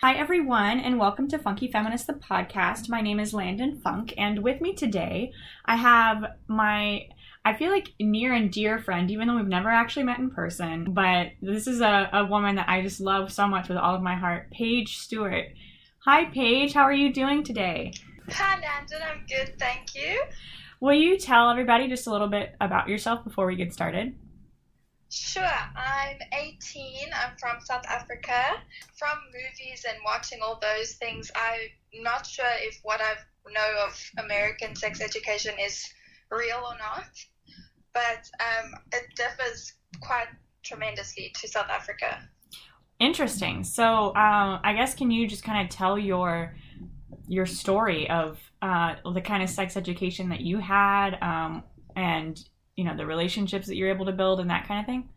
Hi, everyone, and welcome to Funky Feminist, the podcast. My name is Landon Funk, and with me today, I have my, I feel like near and dear friend, even though we've never actually met in person, but this is a, a woman that I just love so much with all of my heart, Paige Stewart. Hi, Paige, how are you doing today? Hi, Landon, I'm good, thank you. Will you tell everybody just a little bit about yourself before we get started? Sure, I'm 18. I'm from South Africa. From movies and watching all those things, I'm not sure if what I know of American sex education is real or not, but um, it differs quite tremendously to South Africa. Interesting. So, um, I guess can you just kind of tell your your story of uh, the kind of sex education that you had, um, and you know the relationships that you're able to build and that kind of thing?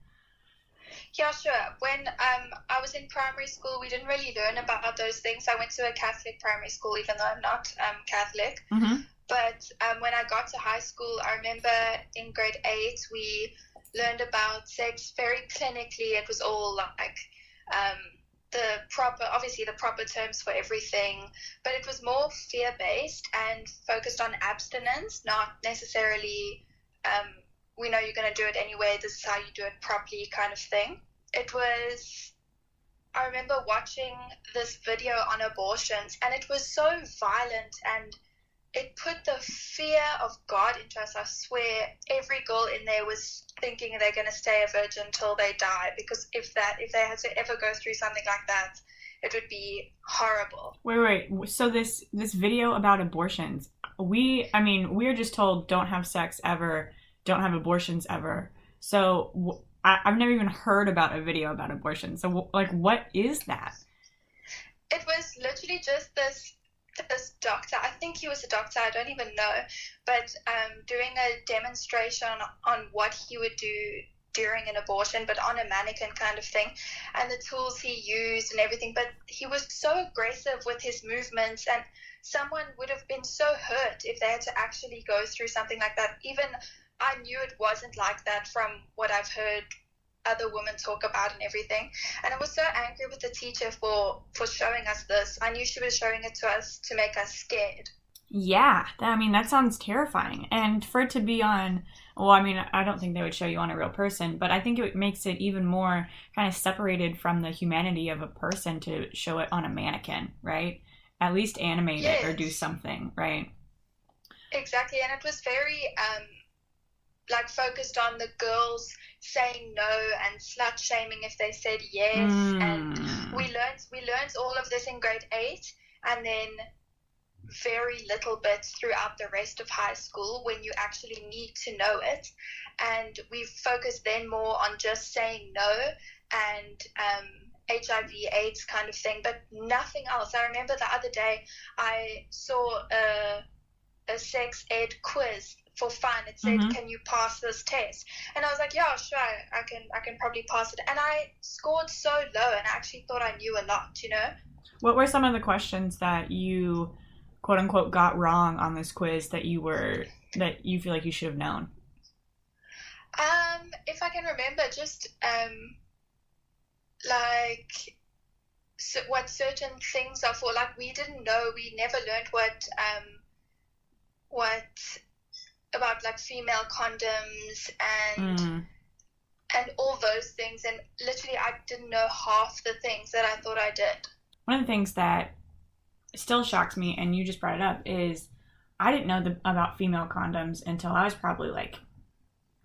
Yeah, sure. When um, I was in primary school, we didn't really learn about those things. I went to a Catholic primary school, even though I'm not um, Catholic. Mm-hmm. But um, when I got to high school, I remember in grade eight, we learned about sex very clinically. It was all like um, the proper, obviously, the proper terms for everything, but it was more fear based and focused on abstinence, not necessarily um, we know you're going to do it anyway, this is how you do it properly kind of thing. It was, I remember watching this video on abortions and it was so violent and it put the fear of God into us. I swear every girl in there was thinking they're going to stay a virgin until they die because if that, if they had to ever go through something like that, it would be horrible. Wait, wait. So this this video about abortions, we, I mean, we're just told don't have sex ever don't have abortions ever. So I, have never even heard about a video about abortion. So like, what is that? It was literally just this this doctor. I think he was a doctor. I don't even know, but um, doing a demonstration on what he would do during an abortion, but on a mannequin kind of thing, and the tools he used and everything. But he was so aggressive with his movements, and someone would have been so hurt if they had to actually go through something like that. Even I knew it wasn't like that from what I've heard other women talk about and everything. And I was so angry with the teacher for for showing us this. I knew she was showing it to us to make us scared. Yeah, I mean that sounds terrifying. And for it to be on well, I mean, I don't think they would show you on a real person, but I think it makes it even more kind of separated from the humanity of a person to show it on a mannequin, right? At least animate yes. it or do something, right? Exactly, and it was very um like focused on the girls saying no and slut shaming if they said yes. Mm. and we learned we learned all of this in grade 8 and then very little bit throughout the rest of high school when you actually need to know it. And we focused then more on just saying no and um, HIV AIDS kind of thing but nothing else. I remember the other day I saw a a sex ed quiz for fun. It said, mm-hmm. "Can you pass this test?" And I was like, "Yeah, sure, I can. I can probably pass it." And I scored so low, and I actually thought I knew a lot. You know. What were some of the questions that you, quote unquote, got wrong on this quiz that you were that you feel like you should have known? Um, if I can remember, just um, like so what certain things are for. Like we didn't know. We never learned what um what about like female condoms and mm. and all those things and literally I didn't know half the things that I thought I did. One of the things that still shocks me and you just brought it up is I didn't know the, about female condoms until I was probably like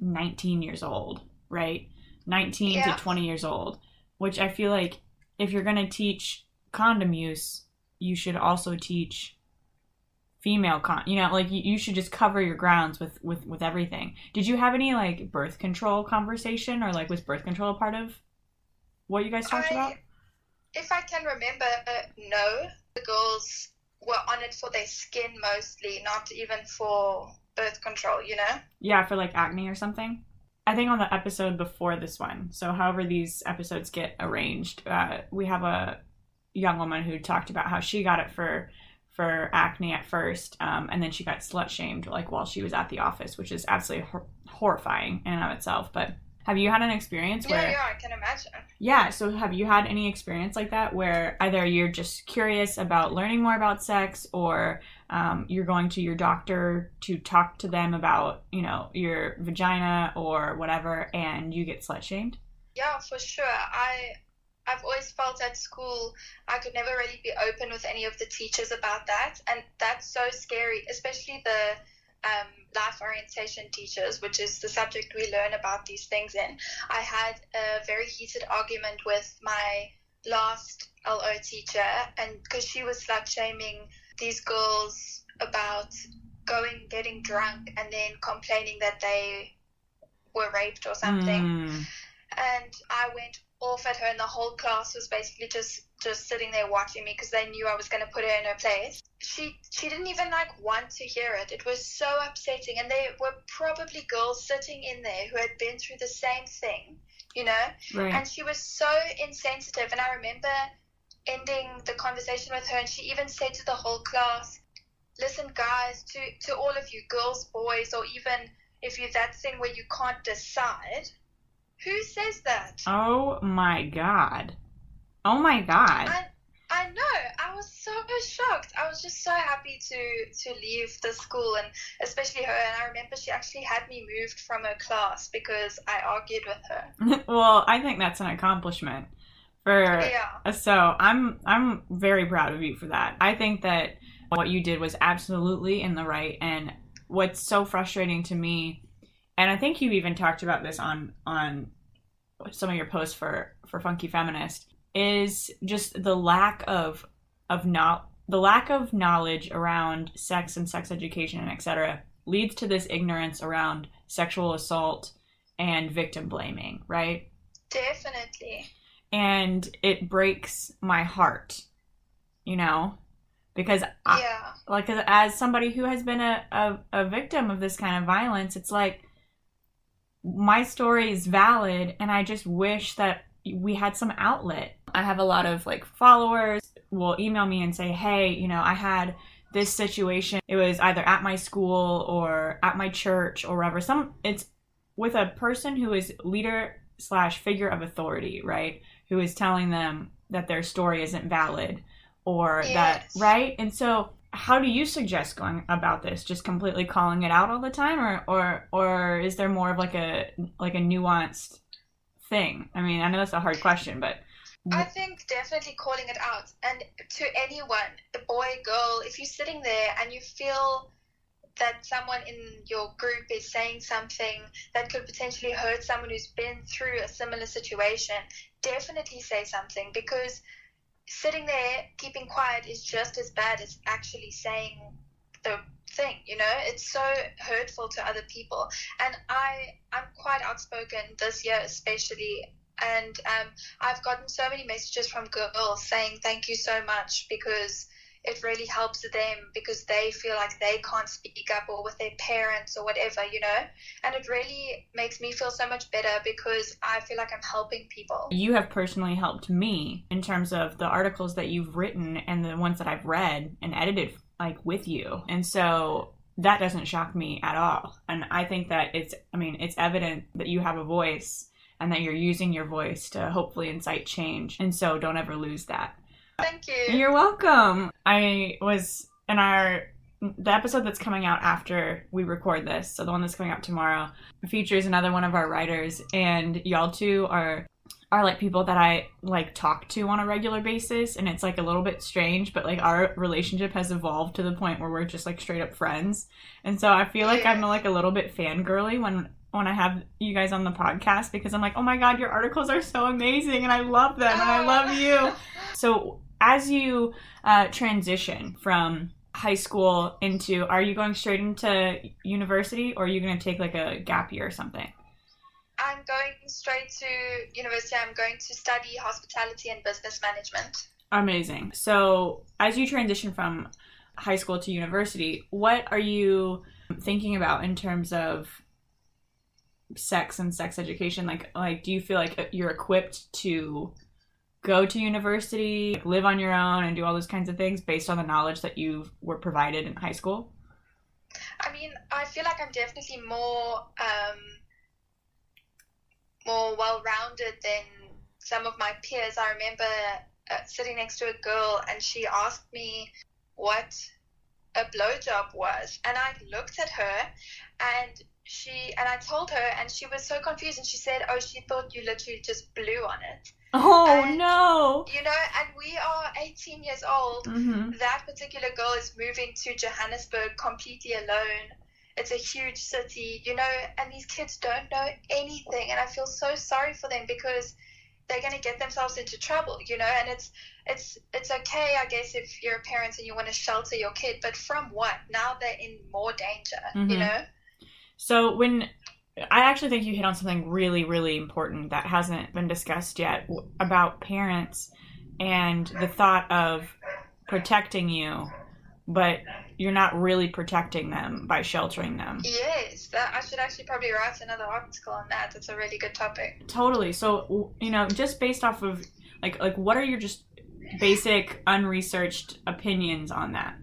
19 years old, right? 19 yeah. to 20 years old, which I feel like if you're going to teach condom use, you should also teach female con you know like you, you should just cover your grounds with with with everything. Did you have any like birth control conversation or like was birth control a part of what you guys talked I, about? if i can remember no. The girls were on it for their skin mostly not even for birth control you know? Yeah for like acne or something? I think on the episode before this one so however these episodes get arranged uh, we have a young woman who talked about how she got it for for acne at first, um, and then she got slut shamed like while she was at the office, which is absolutely hor- horrifying in and of itself. But Have you had an experience where Yeah, yeah, I can imagine. Yeah, so have you had any experience like that where either you're just curious about learning more about sex or um, you're going to your doctor to talk to them about, you know, your vagina or whatever and you get slut shamed? Yeah, for sure. I I've always felt at school I could never really be open with any of the teachers about that, and that's so scary, especially the um, life orientation teachers, which is the subject we learn about these things in. I had a very heated argument with my last LO teacher, and because she was slut shaming these girls about going getting drunk and then complaining that they were raped or something Mm. and I went off at her, and the whole class was basically just just sitting there watching me because they knew I was going to put her in her place. She she didn't even like want to hear it. It was so upsetting, and there were probably girls sitting in there who had been through the same thing, you know. Right. And she was so insensitive. And I remember ending the conversation with her, and she even said to the whole class, "Listen, guys, to to all of you, girls, boys, or even if you're that thing where you can't decide." Who says that? oh my god. Oh my god. I, I know. I was so shocked. I was just so happy to to leave the school, and especially her. And I remember she actually had me moved from her class because I argued with her. well, I think that's an accomplishment for Yeah. So I'm I'm very proud of you for that. I think that what you did was absolutely in the right and what's so frustrating to me and I think you even talked about this on on some of your posts for for Funky Feminist is just the lack of of not the lack of knowledge around sex and sex education and etc leads to this ignorance around sexual assault and victim blaming, right? Definitely. and it breaks my heart you know because I, Yeah. like as somebody who has been a, a, a victim of this kind of violence it's like my story is valid and i just wish that we had some outlet. I have a lot of like followers will email me and say hey you know i had this situation. It was either at my school or at my church or wherever. Some it's with a person who is leader slash figure of authority right? Who is telling them that their story isn't valid or that right? And so how do you suggest going about this just completely calling it out all the time or or or is there more of like a like a nuanced thing i mean i know that's a hard question but I think definitely calling it out. And to anyone, a boy, girl, if you're sitting there and you feel that someone in your group is saying something that could potentially hurt someone who's been through a similar situation, definitely say something because sitting there keeping quiet is just as bad as actually saying the thing you know? It's so hurtful to other people. And i i'm quite outspoken this year especially. And um, I've gotten so many messages from girls saying thank you so much because it really helps them because they feel like they can't speak up or with their parents or whatever, you know. And it really makes me feel so much better because I feel like I'm helping people. you have personally helped me in terms of the articles that you've written and the ones that I've read and edited like with you. And so that doesn't shock me at all. And I think that it's I mean, it's evident that you have a voice and that you're using your voice to hopefully incite change. And so don't ever lose that. Thank you. You're welcome. I was in our the episode that's coming out after we record this, so the one that's coming out tomorrow, features another one of our writers, and y'all two are are like people that I like talk to on a regular basis, and it's like a little bit strange, but like our relationship has evolved to the point where we're just like straight up friends, and so I feel like I'm like a little bit fangirly when when I have you guys on the podcast because I'm like, oh my god, your articles are so amazing, and I love them, and I love oh. you. So as you uh, transition from high school into, are you going straight into university, or are you going to take like a gap year or something? I'm going straight to university. I'm going to study hospitality and business management. Amazing. So as you transition from high school to university, what are you thinking about in terms of sex and sex education? Like, like, do you feel like you're equipped to go to university, live on your own, and do all those kinds of things based on the knowledge that you were provided in high school? I mean, I feel like I'm definitely more um, more well rounded than some of my peers. I remember uh, sitting next to a girl and she asked me what a blowjob was, and I looked at her and she and I told her, and she was so confused, and she said, "Oh, she thought you literally just blew on it." Oh And- no. You know, and we are 18 years old. hmm That particular girl is moving to Johannesburg completely alone. It's a huge city, you know, and these kids don't know anything, and I feel so sorry for them because they're going to get themselves into trouble, you know. And it's it's it's okay, I guess, if you're a parent and you want to shelter your kid, but from what? Now they're in more danger, you Mhm. know. So when I actually think you hit on something really, really important that hasn't been discussed yet about parents and the thought of protecting you, but you're not really protecting them by sheltering them. Yes, that, I should actually probably write another article on that. It's a really good topic. Totally. So you know, just based off of like like what are your just basic unresearched opinions on that?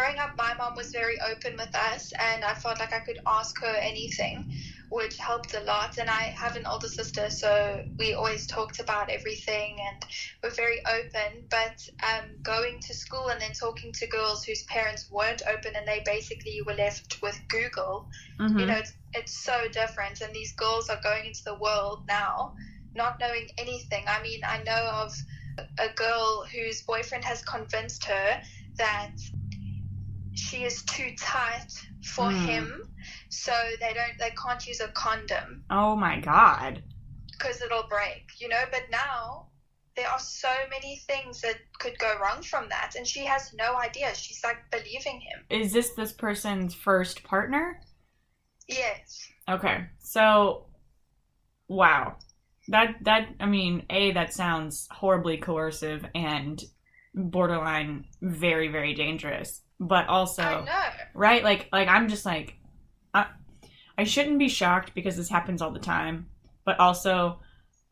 Growing up, my mom was very open with us, and I felt like I could ask her anything, which helped a lot. And I have an older sister, so we always talked about everything and we're very open. But um, going to school and then talking to girls whose parents weren't open and they basically were left with Google, Mhm. you know, it's, it's so different. And these girls are going into the world now not knowing anything. I mean, I know of a girl whose boyfriend has convinced her that she is too tight for Hmm. him, so they don't they can't use a condom Oh my god. because it'll break, you know. But now there are so many things that could go wrong from that, and she has no idea. She's like believing him. Is this this person's first partner? Yes. Okay. So wow. That that I mean, A that sounds horribly coercive and borderline very very dangerous. But also right? Like like i'm just like I, I shouldn't be shocked because this happens all the time but also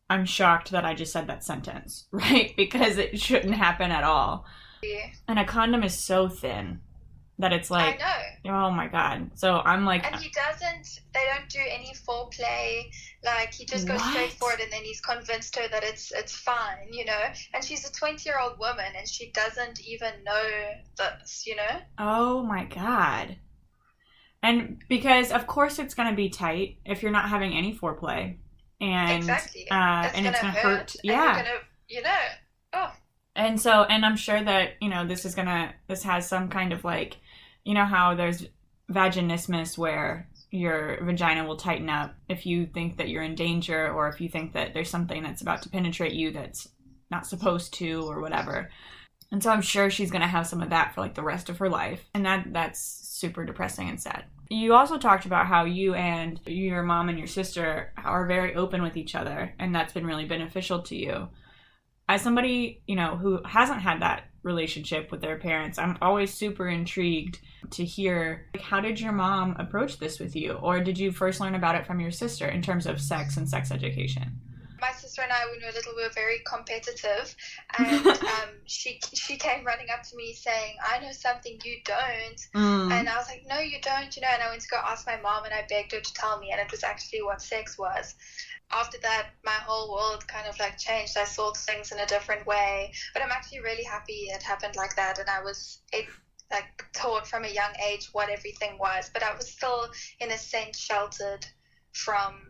i'm shocked that i just said that sentence right? Because it shouldn't happen at all. Yeah. and a condom is so thin that it's like oh my god so i'm like And he doesn't, they don't do any foreplay. Like, he just goes What? straight for it and then he's convinced her that it's it's fine, you know? And she's a 20 year old woman and she doesn't even know this, you know? oh my god and because of course it's going to be tight if you're not having any foreplay and exactly. uh, it's and gonna it's going to hurt. hurt yeah gonna, you know? Oh, And so, and I'm sure that, you know, this is gonna, this has some kind of like, you know, how there's vaginismus where your vagina will tighten up if you think that you're in danger or if you think that there's something that's about to penetrate you that's not supposed to or whatever. And so I'm sure she's gonna have some of that for like the rest of her life. And that, that's super depressing and sad. You also talked about how you and your mom and your sister are very open with each other, and that's been really beneficial to you as somebody you know who hasn't had that relationship with their parents i'm always super intrigued to hear like, how did your mom approach this with you or did you first learn about it from your sister in terms of sex and sex education my sister and I, when we were little, we were very competitive, and um, she she came running up to me saying, "I know something you don't," Mm. And I was like, no, you don't, you know. And I went to go ask my mom, and I begged her to tell me, and it was actually what sex was. After that, my whole world kind of like changed. I saw things in a different way. But I'm actually really happy it happened like that, and I was it, like taught from a young age what everything was. But I was still, in a sense, sheltered from,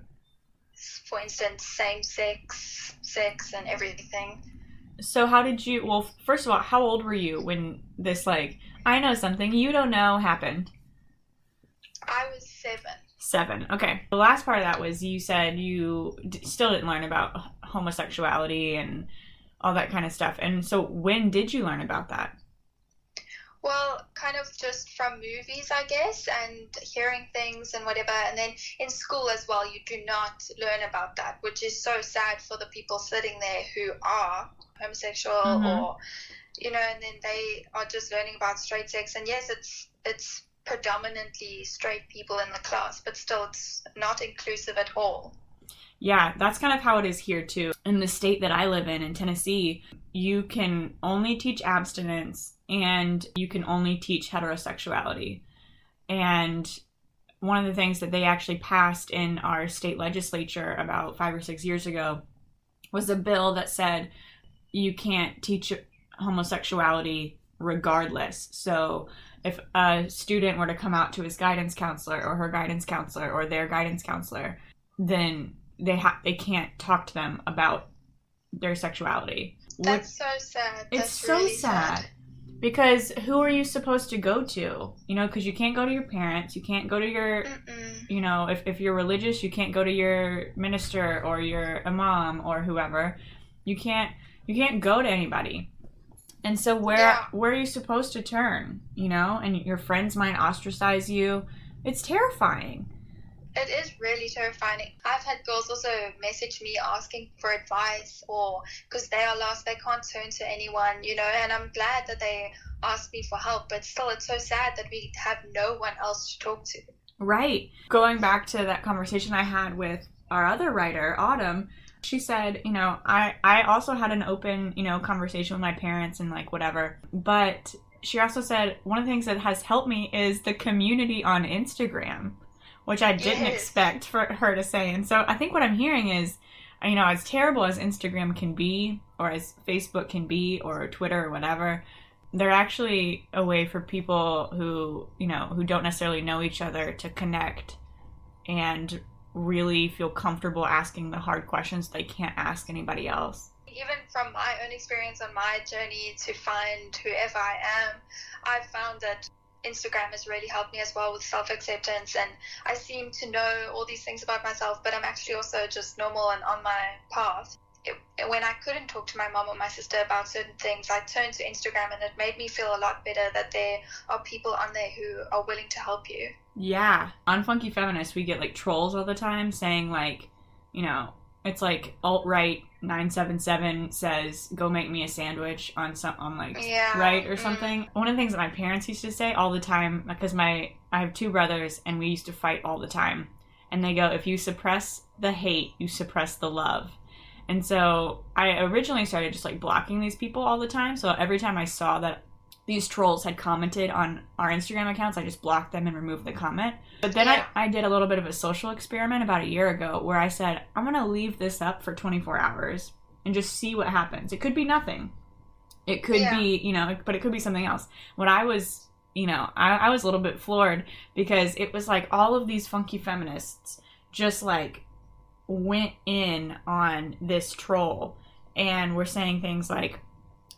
for instance, same-sex sex and everything. so how did you well first of all how old were you when this like i know something you don't know happened I was seven. Seven. Okay. The last part of that was you said you d- still didn't learn about homosexuality and all that kind of stuff. And so when did you learn about that? Well, kind of just from movies, I guess, and hearing things and whatever. And then in school as well, you do not learn about that, which is so sad for the people sitting there who are homosexual Mhm. or, you know, and then they are just learning about straight sex. And yes, it's it's predominantly straight people in the class, but still, it's not inclusive at all. Yeah, that's kind of how it is here too. In the state that I live in, in Tennessee, you can only teach abstinence and you can only teach heterosexuality. And one of the things that they actually passed in our state legislature about five or six years ago was a bill that said you can't teach homosexuality regardless. So if a student were to come out to his guidance counselor or her guidance counselor or their guidance counselor, then they ha- they can't talk to them about their sexuality. That's so sad. It's That's so really sad. Because who are you supposed to go to? You know, because you can't go to your parents, you can't go to your, Mm-mm. you know, if, if you're religious, you can't go to your minister or your imam or whoever. You can't you can't go to anybody. And so where Yeah. where are you supposed to turn? You know, and your friends might ostracize you. It's terrifying. It is really terrifying. I've had girls also message me asking for advice or because they are lost, they can't turn to anyone, you know, and I'm glad that they asked me for help, but still, it's so sad that we have no one else to talk to. Right. Going back to that conversation I had with our other writer, Autumn, she said, you know, I I also had an open, you know, conversation with my parents and like whatever. But she also said one of the things that has helped me is the community on Instagram, which I didn't Yes. expect for her to say. And so I think what I'm hearing is you know, as terrible as Instagram can be or as Facebook can be or Twitter or whatever, they're actually a way for people who you know who don't necessarily know each other to connect and really feel comfortable asking the hard questions they can't ask anybody else Even from my own experience on my journey to find whoever I am, I've found that Instagram has really helped me as well with self acceptance. And I seem to know all these things about myself, but I'm actually also just normal and on my path. It, when I couldn't talk to my mom or my sister about certain things, I turned to Instagram and it made me feel a lot better that there are people on there who are willing to help you. yeah on funky feminist we get like trolls all the time saying like you know it's like alt-right 977 says go make me a sandwich on some on like Yeah. right or Mm. something one of the things that my parents used to say all the time because my i have two brothers and we used to fight all the time and they go if you suppress the hate you suppress the love and so i originally started just like blocking these people all the time. So every time i saw that these trolls had commented on our instagram accounts i just blocked them and removed the comment. But then Yeah. I, I did a little bit of a social experiment about a year ago where i said i'm going to leave this up for 24 hours and just see what happens. It could be nothing. It could Yeah. be you know but it could be something else. When i was you know I, I was a little bit floored because it was like all of these funky feminists just like went in on this troll and were saying things like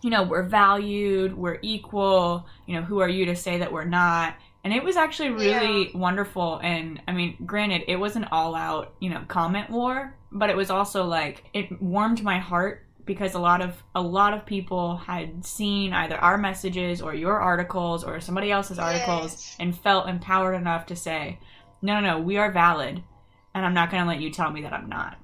you know we're valued we're equal you know who are you to say that we're not? And it was actually really wonderful. And i mean granted it was an all out you know comment war but it was also like it warmed my heart because a lot of a lot of people had seen either our messages or your articles or somebody else's articles Yes. and felt empowered enough to say no no no we are valid and i'm not going to let you tell me that i'm not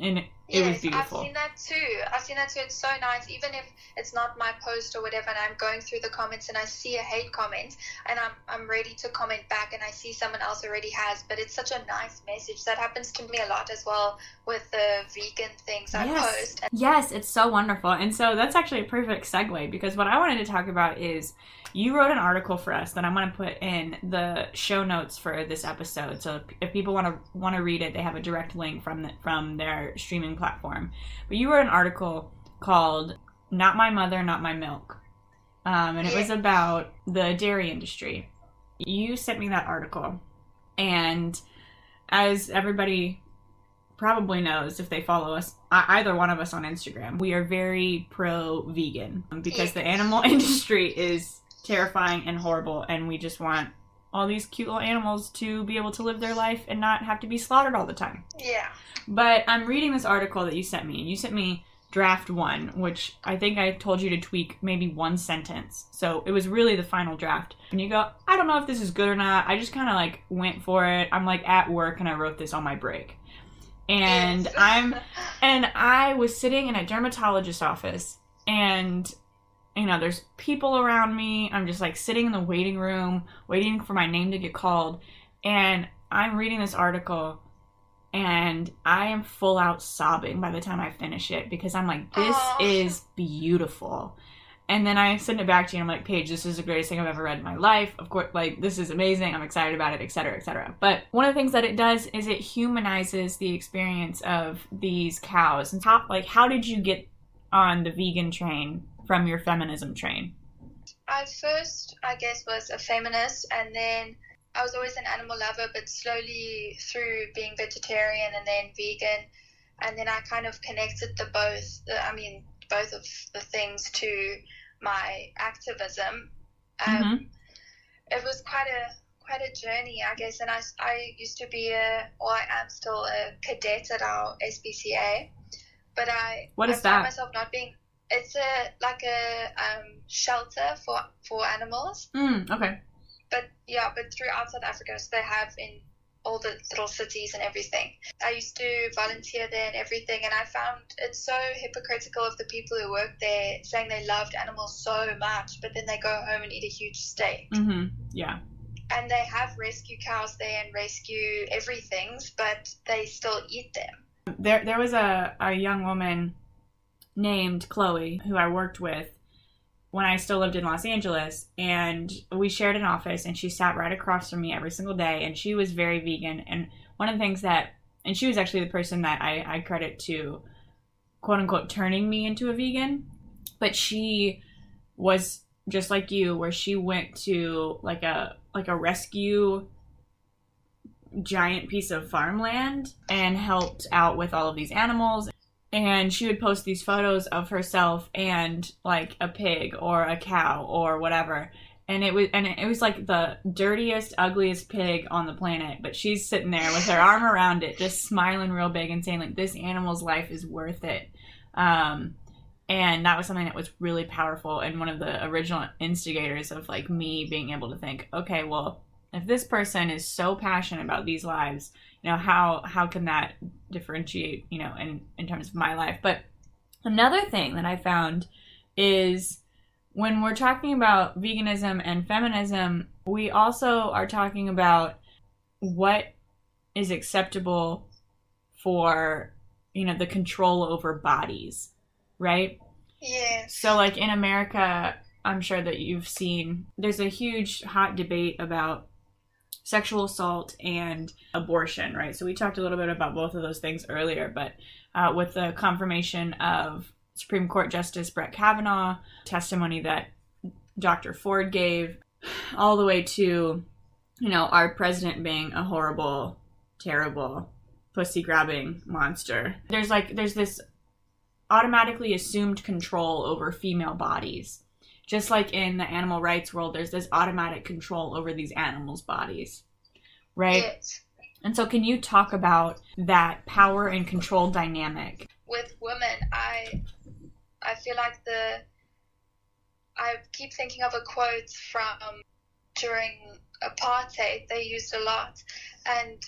and it, it was beautiful I've seen that too. I've seen that too. It's so nice. Even if it's not my post or whatever, and I'm going through the comments and I see a hate comment, and I'm I'm ready to comment back, and I see someone else already has. But it's such a nice message. That happens to me a lot as well with the vegan things I Yes. post. And Yes, it's so wonderful. And so that's actually a perfect segue because what I wanted to talk about is you wrote an article for us that I'm going to put in the show notes for this episode. So if- people want to want to read it, they have a direct link from the, from their streaming platform. But you wrote an article called "Not My Mother, Not My Milk," um, and it was about the dairy industry. You sent me that article, and as everybody probably knows if they follow us either one of us on instagram we are very pro vegan because the animal industry is terrifying and horrible and we just want all these cute little animals to be able to live their life and not have to be slaughtered all the time. Yeah, but i'm reading this article that you sent me and you sent me draft one which i think i told you to tweak maybe one sentence. So it was really the final draft. And you go i don't know if this is good or not. I just kind of like went for it. I'm like at work and i wrote this on my break. And i'm and I was sitting in a dermatologist's office, and you know, there's people around me. I'm just like sitting in the waiting room, waiting for my name to get called, and I'm reading this article, and I am full out sobbing by the time I finish it because I'm like, this Aw. is beautiful. And then I send it back to you and I'm like, Paige, this is the greatest thing I've ever read in my life. Of course, like, this is amazing. I'm excited about it, etc., etc. But one of the things that it does is it humanizes the experience of these cows. And how, like, how did you get on the vegan train from your feminism train? I first, I guess, was a feminist, and then I was always an animal lover, but slowly through being vegetarian and then vegan, and then I kind of connected the both. I mean, both of the things to my activism. Um, Mhm. It was quite a quite a journey, I guess. And I, I used to be a, or I am still a cadet at our SPCA, but I What I found that? myself not being. It's a like a um, shelter for for animals, Mm, okay. but yeah, but throughout South Africa, so they have in all the little cities and everything. I used to volunteer there and everything, and I found it so hypocritical of the people who work there saying they loved animals so much, but then they go home and eat a huge steak. Mm-hmm. Yeah. And they have rescue cows there and rescue everything's, but they still eat them. There, there was a, a young woman named Chloe who I worked with when I still lived in Los Angeles, and we shared an office, and she sat right across from me every single day, and she was very vegan. And one of the things that, and she was actually the person that I, I credit to, quote unquote, turning me into a vegan, but she was just like you, where she went to like a like a rescue giant piece of farmland and helped out with all of these animals and she would post these photos of herself and like a pig or a cow or whatever. And it was and it was like the dirtiest ugliest pig on the planet but she's sitting there with her arm around it just smiling real big and saying like this animal's life is worth it. Um and that was something that was really powerful and one of the original instigators of like me being able to think okay well if this person is so passionate about these lives you know how how can that differentiate you know in in terms of my life but another thing that i found is when we're talking about veganism and feminism we also are talking about what is acceptable for you know the control over bodies right Yeah. so, like in America, I'm sure that you've seen there's a huge hot debate about sexual assault and abortion, right? So, we talked a little bit about both of those things earlier, but uh, with the confirmation of Supreme Court Justice Brett Kavanaugh, testimony that Dr. Ford gave, all the way to, you know, our president being a horrible, terrible, pussy grabbing monster. There's like, there's this automatically assumed control over female bodies. Just like in the animal rights world, there's this automatic control over these animals' bodies. Right? Yes. And so, can you talk about that power and control dynamic? With women, I I feel like the I keep thinking of a quote from during apartheid they used a lot, and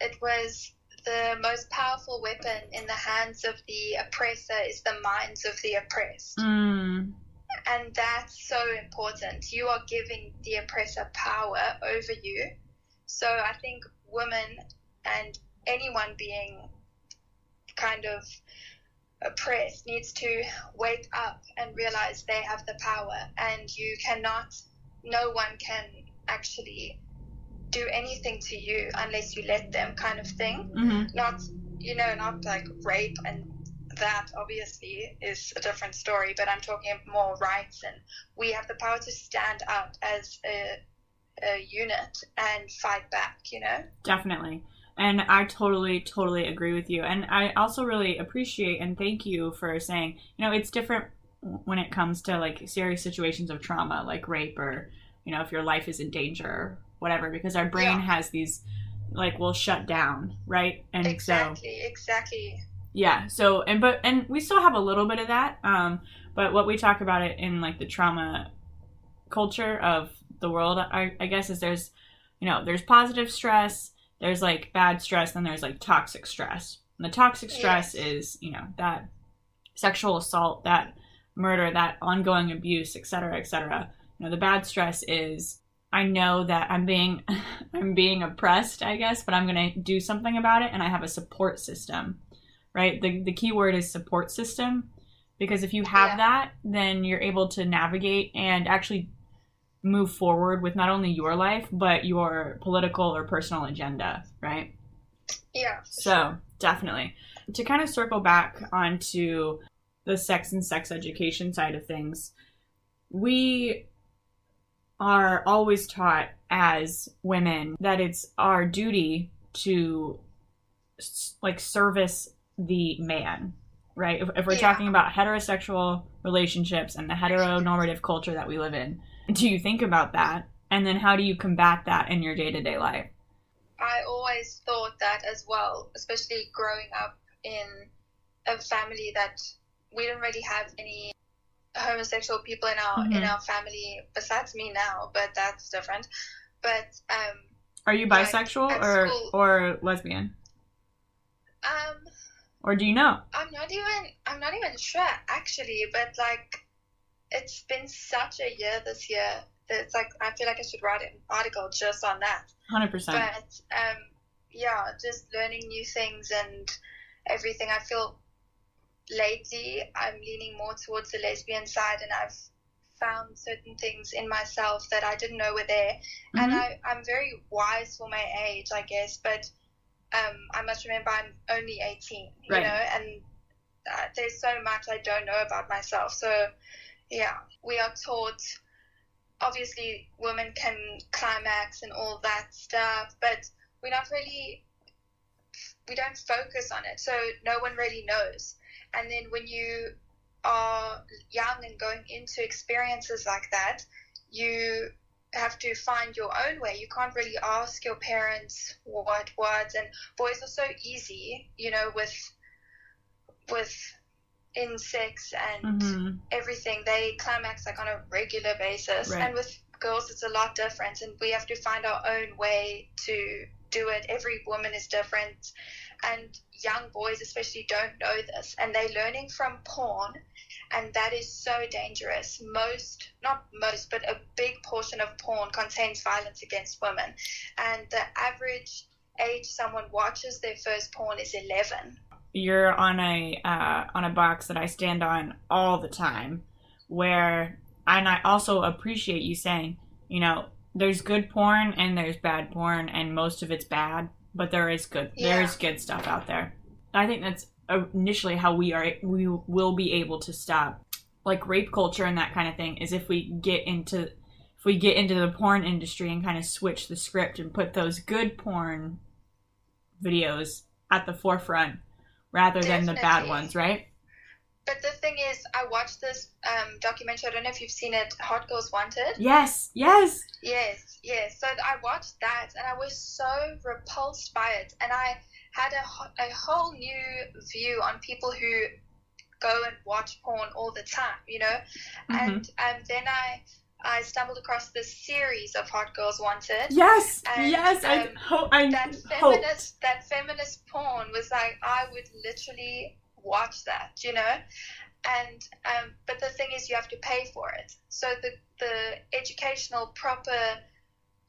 it was the most powerful weapon in the hands of the oppressor is the minds of the oppressed. Mm, And that's so important. You are giving the oppressor power over you. So I think women and anyone being kind of oppressed needs to wake up and realize they have the power and you cannot, no one can actually do anything to you unless you let them, kind of thing hmm not you know not like rape and that obviously is a different story but i'm talking more rights and we have the power to stand up as a, a unit and fight back you know Definitely. And I totally, totally agree with you. And I also really appreciate and thank you for saying, you know, it's different when it comes to like serious situations of trauma, like rape or, you know, if your life is in danger or whatever, because our brain Yeah. has these, like, will shut down, right? And so, exactly exactly yeah so and but and we still have a little bit of that um but what we talk about it in like the trauma culture of the world i, I guess is there's you know there's positive stress there's like bad stress then there's like toxic stress and the toxic stress Yes. is you know that sexual assault that murder that ongoing abuse etc cetera, etc cetera. you know the bad stress is i know that i'm being i'm being oppressed i guess but i'm going to do something about it and i have a support system right the, the key word is support system because if you have Yeah. that, then you're able to navigate and actually move forward with not only your life but your political or personal agenda, right? Yeah. So, definitely. To kind of circle back onto the sex and sex education side of things, we are always taught as women that it's our duty to like service the man, right? If, if we're Yeah. talking about heterosexual relationships and the heteronormative culture that we live in, do you think about that? And then how do you combat that in your day to day life? I always thought that as well, especially growing up in a family that we didn't really have any homosexual people in our in Mhm. our family besides me now, but that's different. But um, Are you bisexual at or school- or lesbian? um, Or do you know? I'm not even I'm not even sure actually, but like it's been such a year this year that it's like I feel like I should write an article just on that. 100%. But um, yeah, just learning new things and everything. I feel lately I'm leaning more towards the lesbian side, and I've found certain things in myself that I didn't know were there. And Mhm. I, I'm very wise for my age, I guess, but um, I must remember I'm only 18, you Right. know, and uh, there's so much I don't know about myself. So, yeah, we are taught obviously women can climax and all that stuff, but we're not really, we don't focus on it. So, no one really knows. And then when you are young and going into experiences like that, you have to find your own way. You can't really ask your parents what words and boys are so easy, you know, with with in sex and Mhm. everything. They climax like on a regular basis. Right. And with girls it's a lot different and we have to find our own way to do it. Every woman is different and young boys especially don't know this and they're learning from porn and that is so dangerous most not most but a big portion of porn contains violence against women and the average age someone watches their first porn is 11 You're on a uh, on a box that I stand on all the time, where and I also appreciate you saying, you know, there's good porn and there's bad porn, and most of it's bad, but there is good there Yeah. is good stuff out there. I think that's initially how we are we will be able to stop like rape culture and that kind of thing is if we get into if we get into the porn industry and kind of switch the script and put those good porn videos at the forefront rather than the bad ones, right? but the thing is i watched this um, documentary i don't know if you've seen it hot girls wanted Yes, yes. Yes, yes. So I watched that and I was so repulsed by it. And I had a, a whole new view on people who go and watch porn all the time, you know? Mhm. And um, then I I stumbled across this series of Hot Girls Wanted. Yes, And, yes. I um, hope I That feminist, that feminist porn was like, I would literally watch that, you know? And um, but the thing is, you have to pay for it. So the the educational, proper,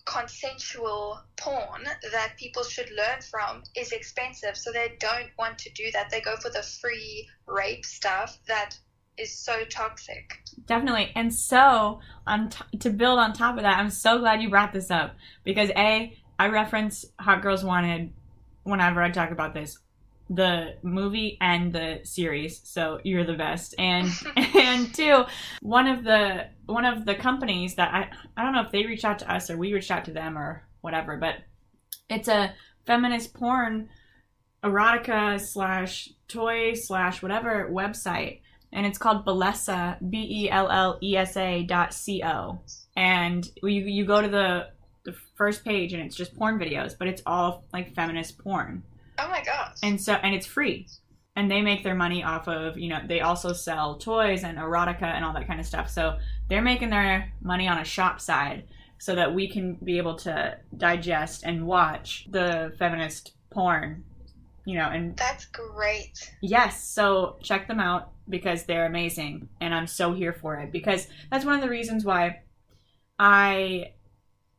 consensual porn that people should learn from is expensive. So they don't want to do that. They go for the free rape stuff that is so toxic. Definitely. And so, on t- to build on top of that, I'm so glad you brought this up because a I reference Hot Girls Wanted whenever I talk about this, the movie and the series. So you're the best. And and two, one of the one of the companies that I I don't know if they reached out to us or we reached out to them or whatever, but it's a feminist porn erotica slash toy slash whatever website and it's called Bellesa, B E L L E S A dot C O. And you you go to the the first page and it's just porn videos, but it's all like feminist porn, Oh my gosh. and so and it's free. And they make their money off of you know they also sell toys and erotica and all that kind of stuff. So they're making their money on a shop side, so that we can be able to digest and watch the feminist porn, you know, and That's great. Yes, so check them out because they're amazing and I'm so here for it because that's one of the reasons why I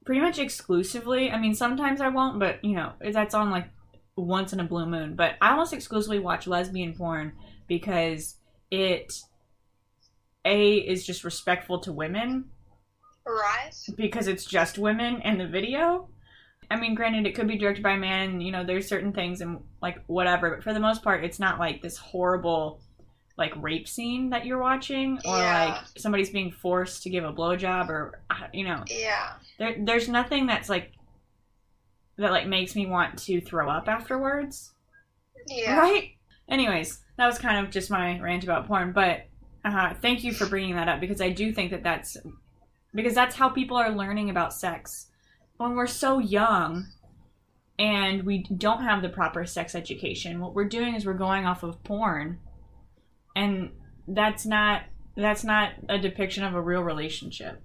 pretty much exclusively, I mean sometimes I won't, but you know, that's on like once in a blue moon, but I almost exclusively watch lesbian porn because it a is just respectful to women Right. because it's just women in the video. I mean, granted, it could be directed by a man, you know, there's certain things and like whatever, but for the most part, it's not like this horrible like rape scene that you're watching, or Yeah. like somebody's being forced to give a blowjob, or uh, you know, Yeah. there there's nothing that's like that like makes me want to throw up afterwards, Yeah. right? Anyways, that was kind of just my rant about porn, but uh, thank you for bringing that up because I do think that that's because that's how people are learning about sex when we're so young and we don't have the proper sex education. What we're doing is we're going off of porn, and that's not that's not a depiction of a real relationship.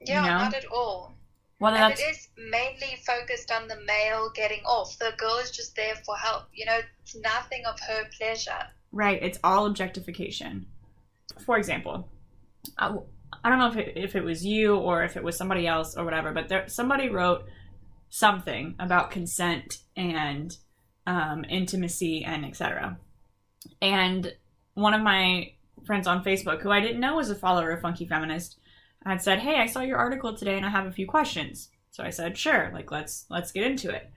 Yeah, You know? not at all. And that's it is mainly focused on the male getting off. The girl is just there for help. You know, it's nothing of her pleasure. Right, it's all objectification. For example, I, I don't know if it, if it was you or if it was somebody else or whatever, but there somebody wrote something about consent and um, intimacy and etc. And one of my friends on Facebook, who I didn't know was a follower of Funky Feminist, had said, "Hey, I saw your article today, and I have a few questions." So I said, "Sure, like let's let's get into it."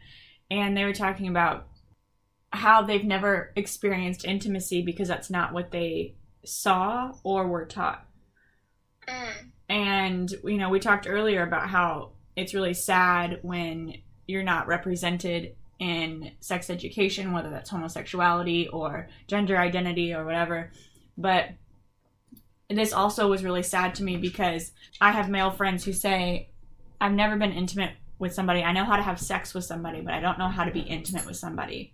And they were talking about how they've never experienced intimacy because that's not what they saw or were taught. Mm. And you know, we talked earlier about how it's really sad when you're not represented in sex education, whether that's homosexuality or gender identity or whatever. But this also was really sad to me because I have male friends who say, I've never been intimate with somebody. I know how to have sex with somebody, but I don't know how to be intimate with somebody.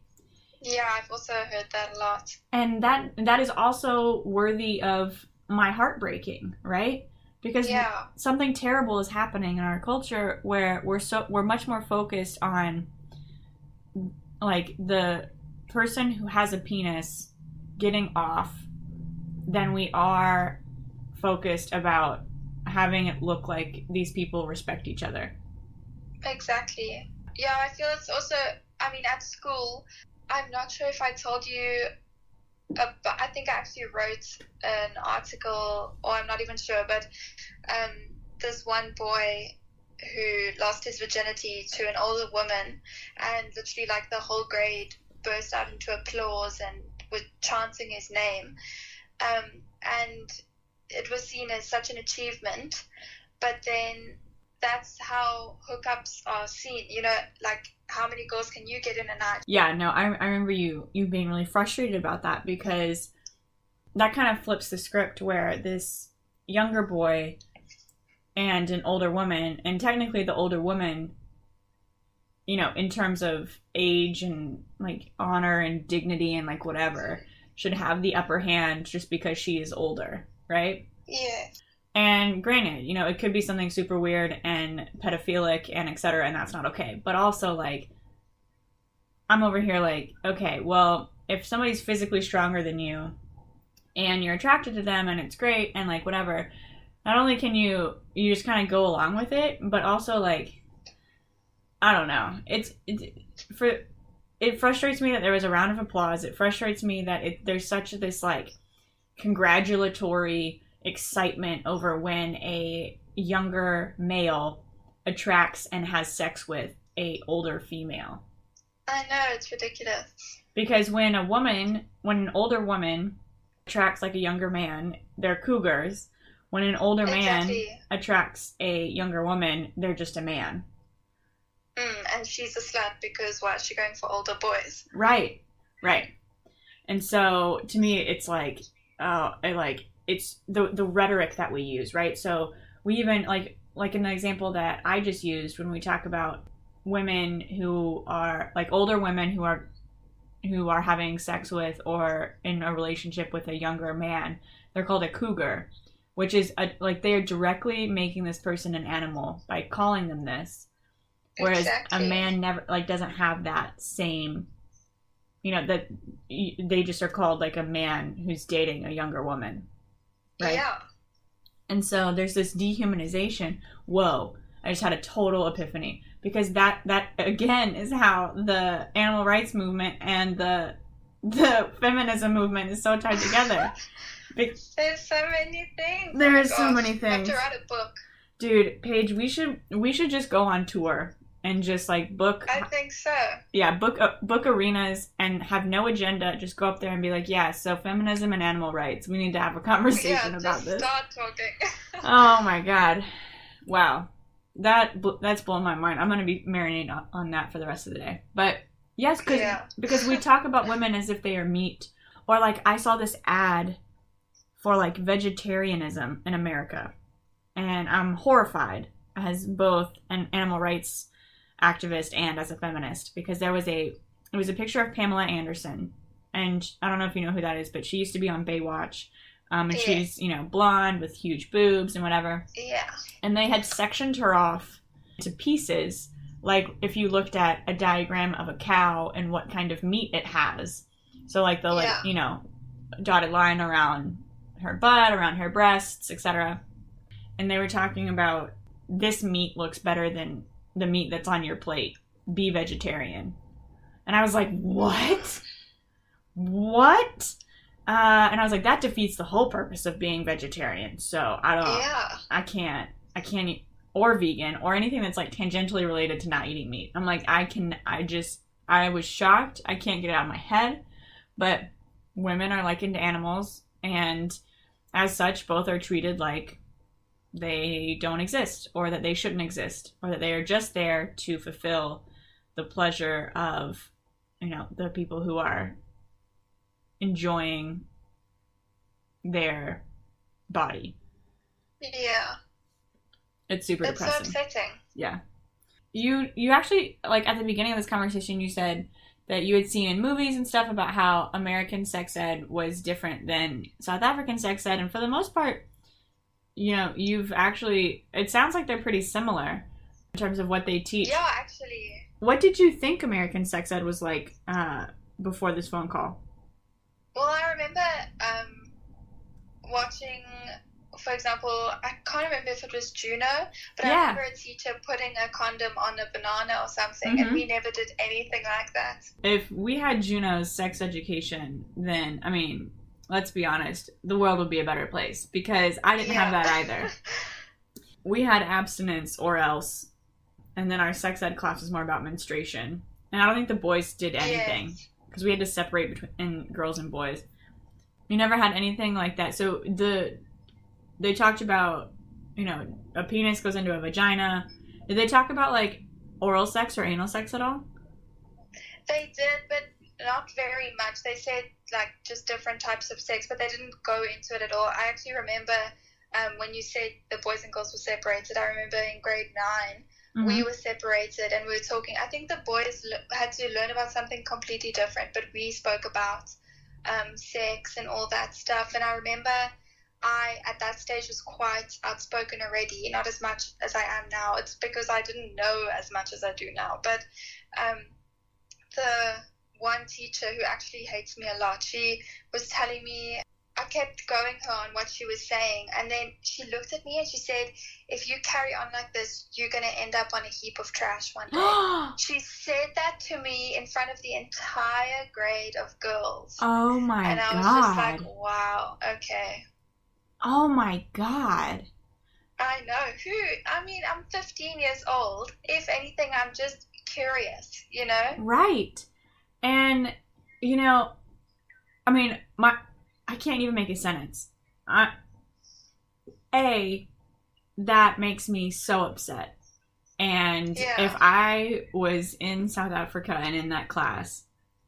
Yeah, I've also heard that a lot. and that that is also worthy of my heartbreaking right because Yeah. something terrible is happening in our culture where we're so we're much more focused on like the person who has a penis getting off than we are focused about having it look like these people respect each other Exactly. Yeah, I feel it's also, I mean, at school, I'm not sure if I told you, uh, but I think I actually wrote an article, or I'm not even sure, but um, this one boy who lost his virginity to an older woman, and literally, like, the whole grade burst out into applause and were chanting his name. Um, and it was seen as such an achievement, but then that's how hookups are seen. You know, like how many girls can you get in a night? Yeah, no, I, I remember you you being really frustrated about that because that kind of flips the script where this younger boy and an older woman, and technically the older woman, you know, in terms of age and like honor and dignity and like whatever, should have the upper hand just because she is older, right? Yeah, And granted, you know, it could be something super weird and pedophilic and et cetera, and that's not okay. But also, like, I'm over here like, okay, well, if somebody's physically stronger than you and you're attracted to them and it's great and like whatever, not only can you you just kind of go along with it, but also like I don't know. It's, it's for it frustrates me that there was a round of applause. It frustrates me that it, there's such this like congratulatory excitement over when a younger male attracts and has sex with a older female I know it's ridiculous. because when a woman when an older woman attracts like a younger man they're cougars when an older man Exactly. attracts a younger woman they're just a man Mm, and she's a slut because why is she going for older boys? right right and so to me it's like uh like it's the the rhetoric that we use right so we even like like in the example that i just used when we talk about women who are like older women who are who are having sex with or in a relationship with a younger man they're called a cougar which is a, like they're directly making this person an animal by calling them this whereas Exactly. a man never like doesn't have that same you know that they just are called like a man who's dating a younger woman right Yeah. and so there's this dehumanization whoa i just had a total epiphany because that that again is how the animal rights movement and the the feminism movement is so tied together There's so many things. There Oh is so gosh. many I have things. to write a book. Dude, Paige, we should we should just go on tour and just like book I think so. yeah book uh, book arenas and have no agenda. Just go up there and be like, yeah, so feminism and animal rights. We need to have a conversation yeah, about just this. start talking. Oh my god, wow, that that's blown my mind. I'm gonna be marinating on, on that for the rest of the day. But yes, because Yeah. because we talk about women as if they are meat, or like I saw this ad for like vegetarianism in America, and I'm horrified as both an animal rights activist and as a feminist because there was a it was a picture of Pamela Anderson, and I don't know if you know who that is, but she used to be on Baywatch. Um, and Yeah. she's, you know, blonde with huge boobs and whatever yeah. and they had sectioned her off to pieces like if you looked at a diagram of a cow and what kind of meat it has so like the like Yeah. you know dotted line around her butt around her breasts etc and they were talking about this meat looks better than the meat that's on your plate be vegetarian and i was like what what uh, and i was like that defeats the whole purpose of being vegetarian so i don't Yeah. I can't. I can't eat or vegan or anything that's like tangentially related to not eating meat. I'm like I can. I just I was shocked. I can't get it out of my head. But women are likened to animals, and as such, both are treated like they don't exist or that they shouldn't exist or that they are just there to fulfill the pleasure of you know the people who are enjoying their body Yeah. it's super It's so depressing upsetting. yeah you you actually like at the beginning of this conversation you said that you had seen in movies and stuff about how american sex ed was different than south african sex ed and for the most part you know you've actually it sounds like they're pretty similar in terms of what they teach Yeah, actually. what did you think american sex ed was like uh, before this phone call Well, I remember um, watching, for example, I can't remember if it was Juno, but Yeah. I remember a teacher putting a condom on a banana or something, Mhm. and we never did anything like that. if we had juno's sex education then i mean let's be honest the world would be a better place because i didn't have that either. We had abstinence or else and then our sex ed class was more about menstruation. And i don't think the boys did anything Yes. because we had to separate between girls and boys. We never had anything like that. So the they talked about you know a penis goes into a vagina. Did they talk about like oral sex or anal sex at all? They did, but not very much. They said like just different types of sex, but they didn't go into it at all. I actually remember um, when you said the boys and girls were separated. I remember in grade 9 we Mhm. were separated and we were talking. I think the boys l- had to learn about something completely different, but we spoke about um, sex and all that stuff. And I remember I, at that stage, was quite outspoken already, not as much as I am now. It's because I didn't know as much as I do now. But um, the one teacher who actually hates me a lot, she was telling me. I kept going her on what she was saying, and then she looked at me and she said, if you carry on like this, you're going to end up on a heap of trash one day. she said that to me in front of the entire grade of girls. oh my God. and I was god just like, wow, okay. oh my god I know. Who, I mean, I'm 15 years old. If anything, I'm just curious, you know? Right. And you know, I mean, my I can't even make a sentence. I A that makes me so upset. And Yeah. if I was in South Africa and in that class,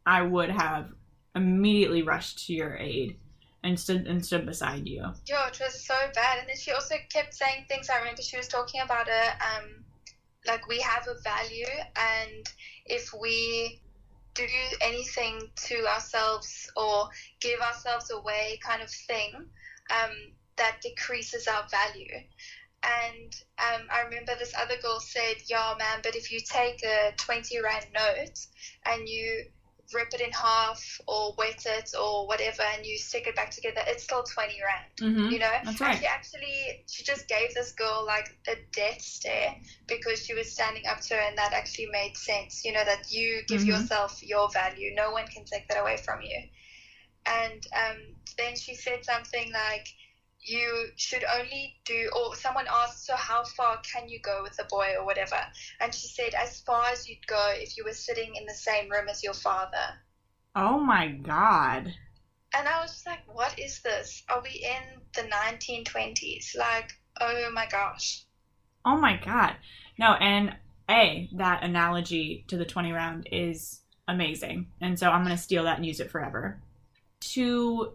I would have immediately rushed to your aid and stood and stood beside you. Yo, it was so bad. And then she also kept saying things. I remember she was talking about a, um, like we have a value, and if we do anything to ourselves or give ourselves away, kind of thing, um, that decreases our value. And um, I remember this other girl said, "Yeah, man, but if you take a twenty rand note and you rip it in half or wet it or whatever, and you stick it back together, it's still twenty rand." Mm-hmm. You know, That's and right. she actually she just gave this girl like a death stare because she was standing up to her, and that actually made sense. You know that you give Mhm. yourself your value; no one can take that away from you. And um, then she said something like, you should only do, or someone asked, so how far can you go with a boy or whatever? And she said, as far as you'd go if you were sitting in the same room as your father. Oh my god. And I was just like, what is this? Are we in the 1920s? Like, oh my gosh. Oh my god. No, and A, that analogy to the 20 round is amazing. And so I'm going to steal that and use it forever. To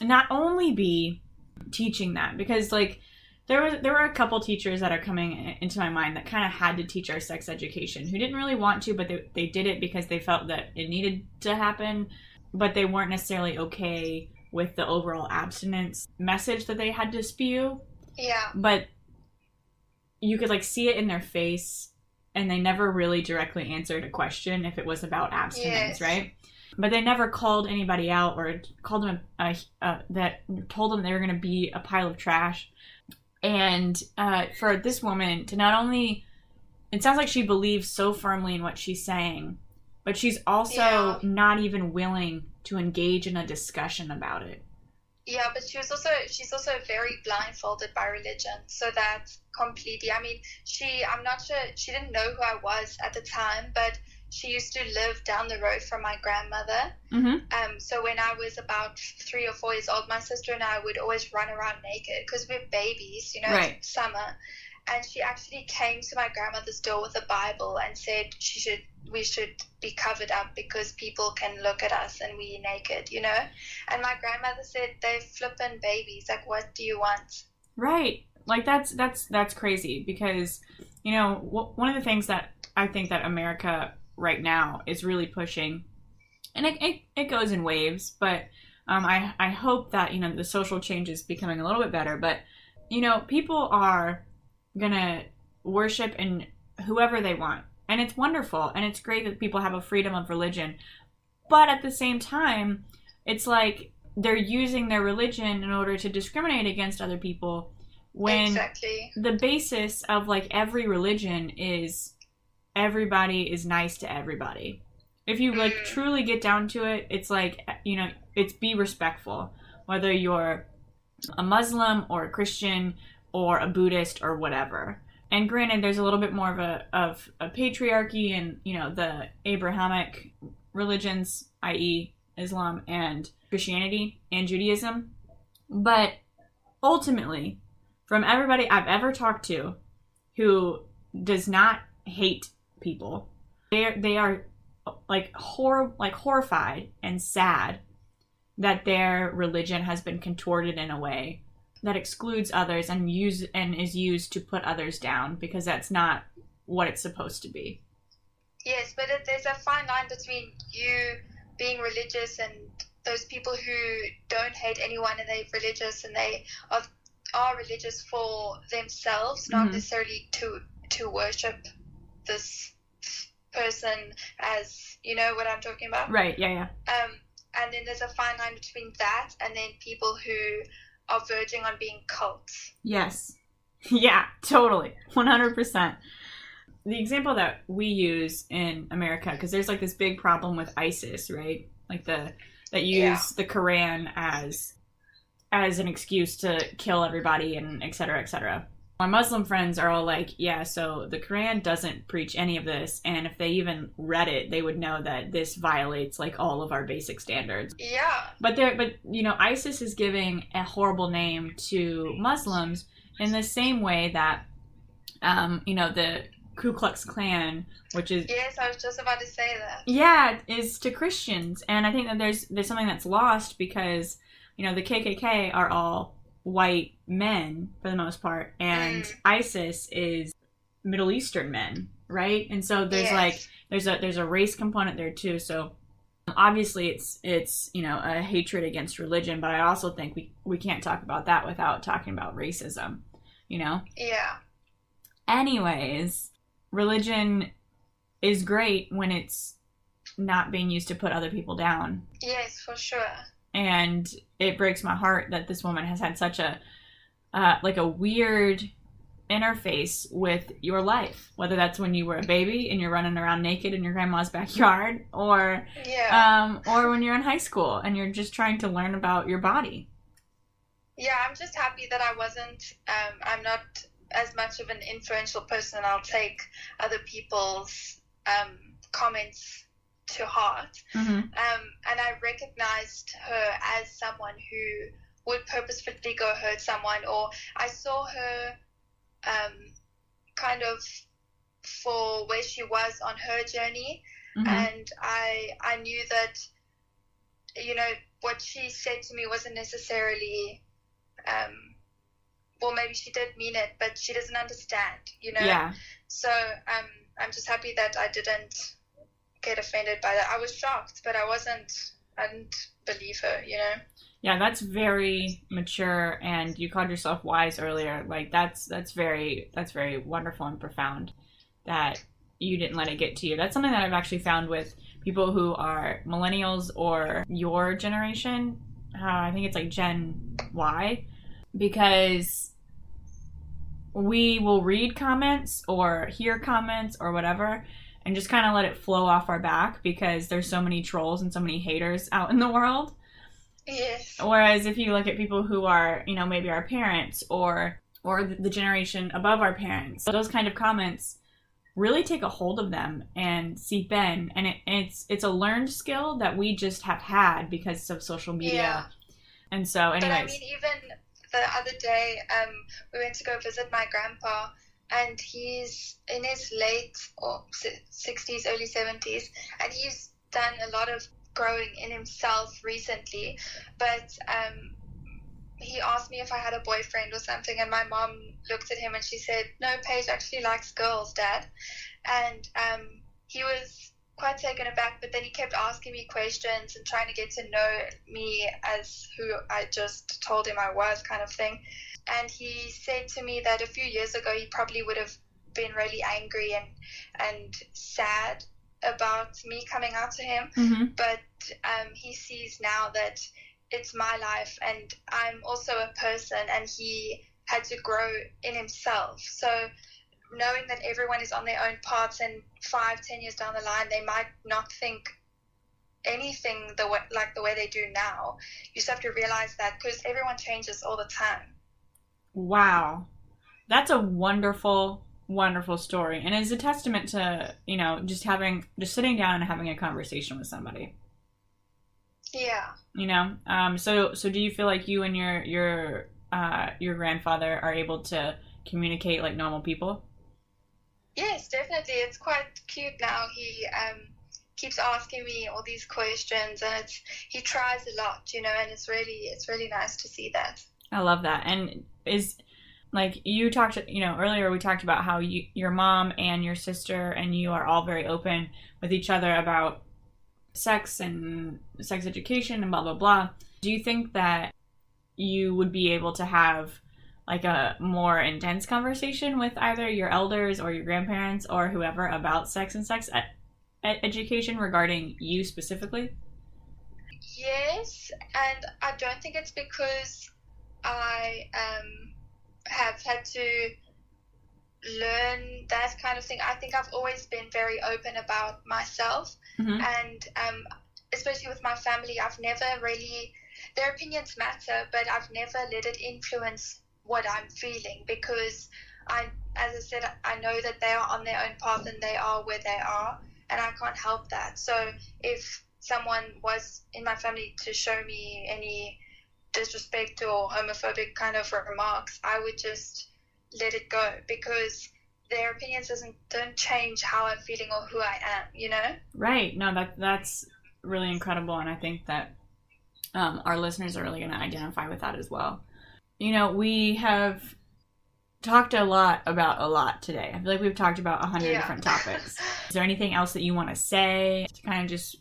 not only be teaching that because like there was there were a couple teachers that are coming into my mind that kind of had to teach our sex education who didn't really want to but they, they did it because they felt that it needed to happen but they weren't necessarily okay with the overall abstinence message that they had to spew Yeah. but you could like see it in their face and they never really directly answered a question if it was about abstinence Yes. right but they never called anybody out or called them a, a, that told them they were going to be a pile of trash and uh, for this woman to not only it sounds like she believes so firmly in what she's saying but she's also Yeah. not even willing to engage in a discussion about it Yeah, but she was also she's also very blindfolded by religion. So that's completely I mean, she I'm not sure she didn't know who I was at the time, but she used to live down the road from my grandmother. mm-hmm. Um, so when I was about three or four years old, my sister and I would always run around naked because we're babies, you know, Right. summer. And she actually came to my grandmother's door with a Bible and said she should we should be covered up because people can look at us and we're naked, you know. And my grandmother said they're flippin' babies. Like, what do you want? Right. Like that's that's that's crazy because you know w- one of the things that I think that America right now is really pushing, and it it, it goes in waves, but um, I I hope that you know the social change is becoming a little bit better. But you know people are gonna worship in whoever they want, and it's wonderful, and it's great that people have a freedom of religion, but at the same time, it's like they're using their religion in order to discriminate against other people when exactly. the basis of like every religion is everybody is nice to everybody. If you like Mm. truly get down to it it's like you know it's be respectful. Whether you're a muslim or a christian or a buddhist or whatever. And granted there's a little bit more of a of a patriarchy and you know the abrahamic religions i.e islam and christianity and judaism. But ultimately from everybody I've ever talked to who does not hate people. They are, they are like hor- like horrified and sad that their religion has been contorted in a way that excludes others and use and is used to put others down because that's not what it's supposed to be. Yes, but it, there's a fine line between you being religious and those people who don't hate anyone and they're religious and they are, are religious for themselves, not Mhm. necessarily to to worship this person as you know what I'm talking about. Right, yeah, yeah. Um, and then there's a fine line between that and then people who are verging on being cults. Yes. Yeah, totally. 100%. The example that we use in America cuz there's like this big problem with ISIS, right? Like the that use Yeah. the Quran as as an excuse to kill everybody and et cetera, et cetera. My Muslim friends are all like, yeah, so the Quran doesn't preach any of this, and if they even read it, they would know that this violates like all of our basic standards. Yeah. But there, but you know, ISIS is giving a horrible name to Muslims in the same way that, um, you know, the Ku Klux Klan, which is Yes, I was just about to say that. yeah, is to Christians, and I think that there's there's something that's lost because you know the KKK are all white men for the most part, and Mm. ISIS is Middle Eastern men, right? And so there's Yes. like there's a there's a race component there too. So obviously it's it's you know a hatred against religion, but I also think we we can't talk about that without talking about racism. You know. Yeah. Anyways, religion is great when it's not being used to put other people down. Yes, for sure. And it breaks my heart that this woman has had such a uh, like a weird interface with your life, whether that's when you were a baby and you're running around naked in your grandma's backyard, or Yeah. um, or when you're in high school and you're just trying to learn about your body. Yeah, I'm just happy that I wasn't. Um, I'm not as much of an influential person. I'll take other people's um, comments to heart. Mm-hmm. Um, and I recognized her as someone who would purposefully go hurt someone, or I saw her um, kind of for where she was on her journey Mm-hmm. and I I knew that you know what she said to me wasn't necessarily um well maybe she did mean it but she doesn't understand you know Yeah. so um I'm just happy that I didn't get offended by that I was shocked but I wasn't I didn't believe her you know Yeah, that's very mature and you called yourself wise earlier. Like that's that's very that's very wonderful and profound that you didn't let it get to you. That's something that I've actually found with people who are millennials or your generation. Uh, I think it's like Gen Y because we will read comments or hear comments or whatever and just kind of let it flow off our back because there's so many trolls and so many haters out in the world. yes Whereas if you look at people who are, you know, maybe our parents or or the generation above our parents, those kind of comments really take a hold of them and seep in, and it, it's it's a learned skill that we just have had because of social media. Yeah. And so, But I mean, even the other day, um, we went to go visit my grandpa, and he's in his late or sixties, early seventies, and he's done a lot of growing in himself recently. But um, he asked me if I had a boyfriend or something, and my mom looked at him and she said, "No, Paige actually likes girls, Dad." And um, he was quite taken aback, but then he kept asking me questions and trying to get to know me as who I just told him I was, kind of thing. And he said to me that a few years ago he probably would have been really angry and and sad about me coming out to him, Mhm. but um, he sees now that it's my life and I'm also a person and he had to grow in himself. So knowing that everyone is on their own paths and five, ten years down the line they might not think anything the way, like the way they do now. You just have to realize that because everyone changes all the time. wow, that's a wonderful, wonderful story, and it's a testament to you know just having just sitting down and having a conversation with somebody. Yeah. you know um so so do you feel like you and your your uh your grandfather are able to communicate like normal people Yes, definitely. It's quite cute now. He um, keeps asking me all these questions, and it's he tries a lot, you know, and it's really it's really nice to see that. i love that and is like you talked you know earlier we talked about how you your mom and your sister and you are all very open with each other about sex and sex education and blah blah blah do you think that you would be able to have like a more intense conversation with either your elders or your grandparents or whoever about sex and sex ed- ed- education regarding you specifically Yes, and I don't think it's because I um, have had to learn that kind of thing. I think I've always been very open about myself, Mhm. and um, especially with my family, I've never really. Their opinions matter, but I've never let it influence what I'm feeling because I, as I said, I know that they are on their own path and they are where they are, and I can't help that. So if someone was in my family to show me any disrespect or homophobic kind of remarks, I would just let it go because their opinions doesn't don't change how I'm feeling or who I am, you know? Right. No, that that's really incredible, and I think that um, our listeners are really going to identify with that as well. You know, we have talked a lot about a lot today. I feel like we've talked about a hundred Yeah. different topics. Is there anything else that you want to say to kind of just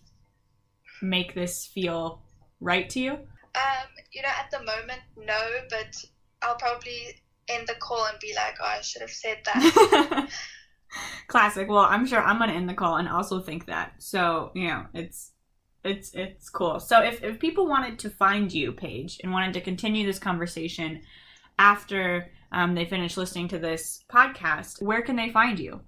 make this feel right to you? Um, you know, at the moment, no, but I'll probably end the call and be like, oh, I should have said that. Classic. Well, I'm sure I'm gonna end the call and also think that. So you know, it's it's it's cool. So if if people wanted to find you, Paige, and wanted to continue this conversation after um, they finish listening to this podcast, where can they find you?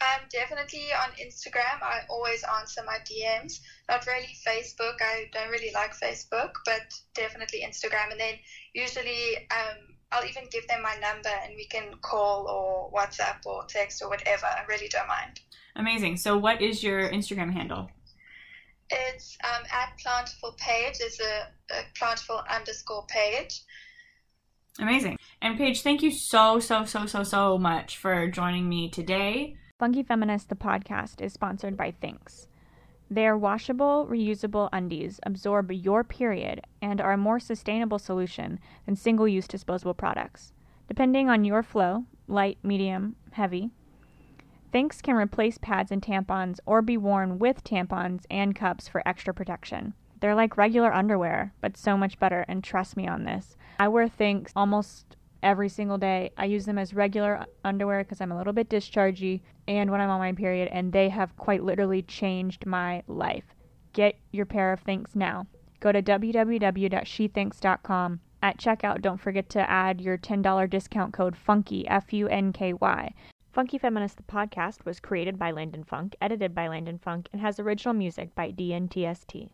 Um, definitely on Instagram. I always answer my DMs. Not really Facebook. I don't really like Facebook, but definitely Instagram. And then usually um, I'll even give them my number and we can call or WhatsApp or text or whatever. I really don't mind. Amazing. So, what is your Instagram handle? It's um, at Plantful Page. It's a, a Plantful underscore page. Amazing. And Paige, thank you so, so, so, so, so much for joining me today. Funky Feminist, the podcast, is sponsored by Thinx. Their washable, reusable undies absorb your period and are a more sustainable solution than single use disposable products. Depending on your flow, light, medium, heavy, Thinx can replace pads and tampons or be worn with tampons and cups for extra protection. They're like regular underwear, but so much better, and trust me on this. I wear Thinx almost every single day. I use them as regular underwear because I'm a little bit dischargy and when I'm on my period, and they have quite literally changed my life. Get your pair of Thinx now. Go to www.shethinx.com. At checkout, don't forget to add your $10 discount code FUNKY, F U N K Y. Funky Feminist, the podcast, was created by Landon Funk, edited by Landon Funk, and has original music by DNTST.